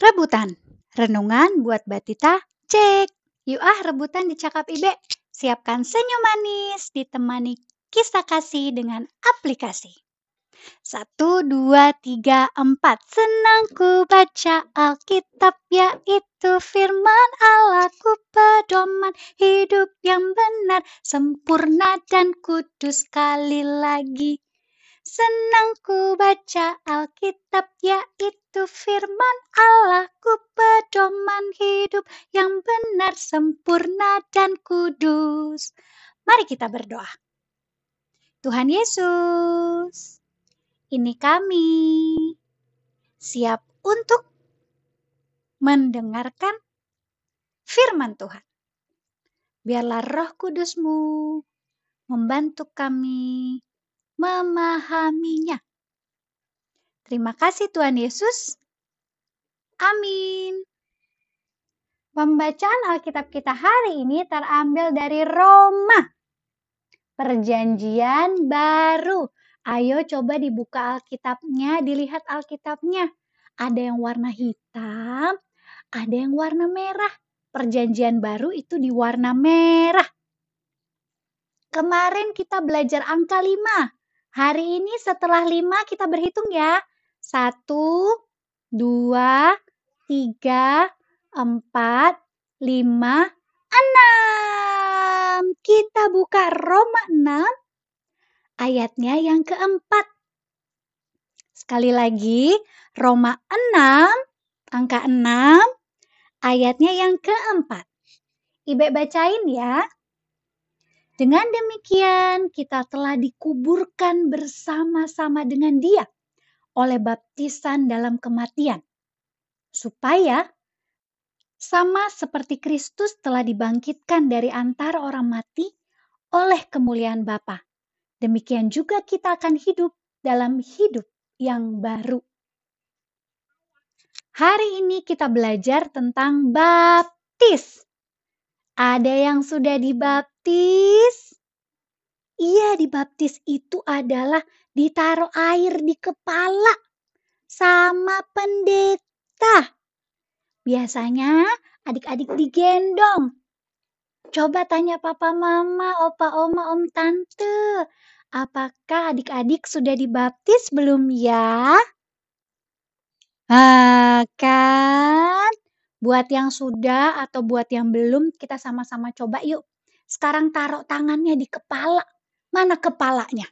Rebutan. Renungan buat Batita, cek. Yuk ah rebutan di Cakap Ibe. Siapkan senyum manis ditemani kisah kasih dengan aplikasi. Satu, dua, tiga, empat. Senang ku baca Alkitab yaitu firman Allahku pedoman hidup yang benar, sempurna dan kudus sekali lagi. Senang ku baca Alkitab yaitu firman Allahku pedoman hidup yang benar, sempurna dan kudus. Mari kita berdoa. Tuhan Yesus, ini kami siap untuk mendengarkan firman Tuhan. Biarlah roh kudusmu membantu kami memahaminya. Terima kasih Tuhan Yesus. Amin. Pembacaan Alkitab kita hari ini terambil dari Roma. Perjanjian baru. Ayo coba dibuka Alkitabnya, dilihat Alkitabnya. Ada yang warna hitam, ada yang warna merah. Perjanjian baru itu di warna merah. Kemarin kita belajar angka 5. Hari ini setelah lima kita berhitung ya. Satu, dua, tiga, empat, lima, enam. Kita buka Roma 6 ayatnya yang keempat. Sekali lagi, Roma 6, angka 6, ayatnya yang keempat. Ibe bacain ya. Dengan demikian, kita telah dikuburkan bersama-sama dengan Dia oleh baptisan dalam kematian, supaya sama seperti Kristus telah dibangkitkan dari antara orang mati oleh kemuliaan Bapa. Demikian juga kita akan hidup dalam hidup yang baru. Hari ini kita belajar tentang baptis. Ada yang sudah dibaptis? Iya, dibaptis itu adalah ditaruh air di kepala sama pendeta. Biasanya adik-adik digendong. Coba tanya papa mama, opa oma, om tante. Apakah adik-adik sudah dibaptis belum ya? Ah, kan? Buat yang sudah atau buat yang belum, kita sama-sama coba yuk. Sekarang taruh tangannya di kepala. Mana kepalanya?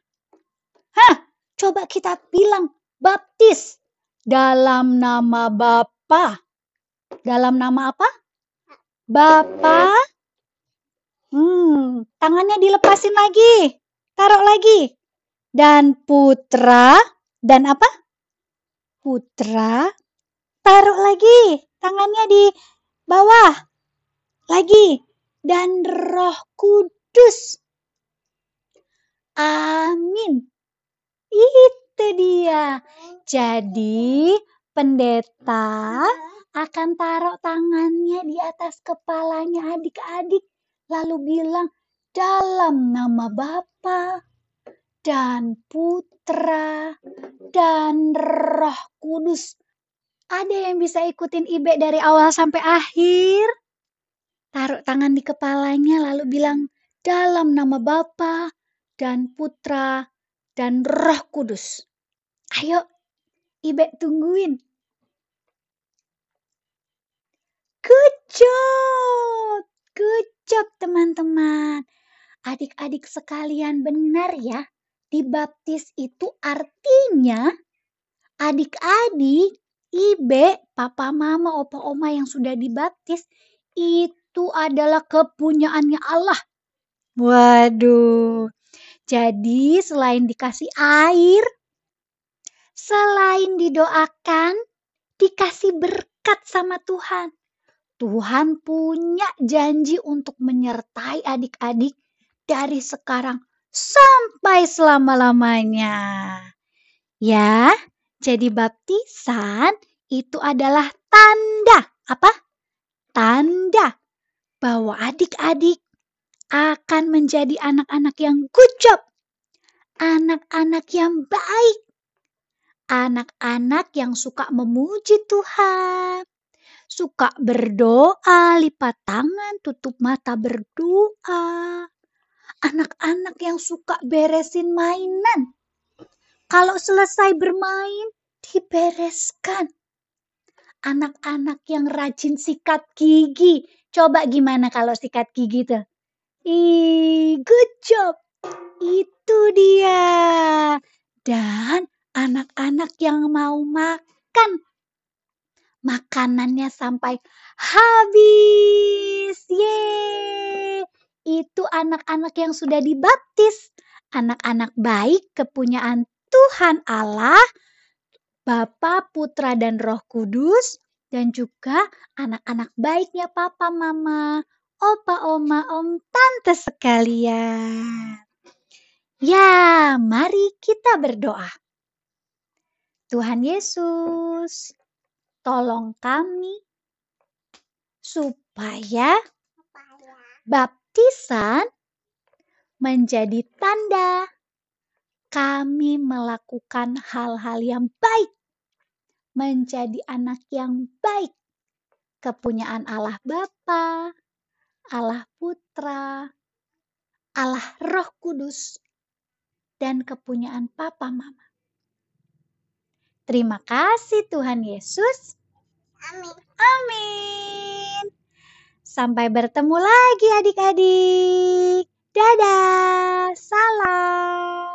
Hah, coba kita bilang baptis dalam nama Bapa. Dalam nama apa? Bapa. Hmm, tangannya dilepasin lagi. Taruh lagi. Dan putra dan apa? Putra. Taruh lagi tangannya di bawah. Lagi. Dan roh kudus. Amin. Itu dia. Jadi pendeta akan taruh tangannya di atas kepalanya adik-adik. Lalu bilang dalam nama Bapa dan Putra dan Roh Kudus. Ada yang bisa ikutin Ibe dari awal sampai akhir? Taruh tangan di kepalanya lalu bilang, dalam nama Bapa dan Putra dan Roh Kudus. Ayo, Ibe tungguin. Good job, good job teman-teman. Adik-adik sekalian benar ya, dibaptis itu artinya adik-adik Ibe, papa, mama, opa, oma yang sudah dibaptis itu adalah kepunyaannya Allah. Waduh. Jadi selain dikasih air, selain didoakan, dikasih berkat sama Tuhan. Tuhan punya janji untuk menyertai adik-adik dari sekarang sampai selama-lamanya. Ya, jadi baptisan itu adalah tanda apa? Tanda bahwa adik-adik akan menjadi anak-anak yang good job. Anak-anak yang baik. Anak-anak yang suka memuji Tuhan. suka berdoa, lipat tangan, tutup mata berdoa. Anak-anak yang suka beresin mainan. Kalau selesai bermain, dibereskan. Anak-anak yang rajin sikat gigi. Coba gimana kalau sikat gigi tuh? Ih, good job. Itu dia. Dan anak-anak yang mau makan. Makanannya sampai habis. Yeay. Itu anak-anak yang sudah dibaptis. Anak-anak baik kepunyaan Tuhan Allah, Bapa, Putra, dan Roh Kudus, dan juga anak-anak baiknya Papa, Mama, Opa, Oma, Om, Tante sekalian. Ya, mari kita berdoa. Tuhan Yesus, tolong kami supaya baptisan menjadi tanda kami melakukan hal-hal yang baik, menjadi anak yang baik, kepunyaan Allah Bapa, Allah Putra, Allah Roh Kudus, dan kepunyaan Papa Mama. Terima kasih Tuhan Yesus. Amin. Amin. Sampai bertemu lagi adik-adik. Dadah. Salam.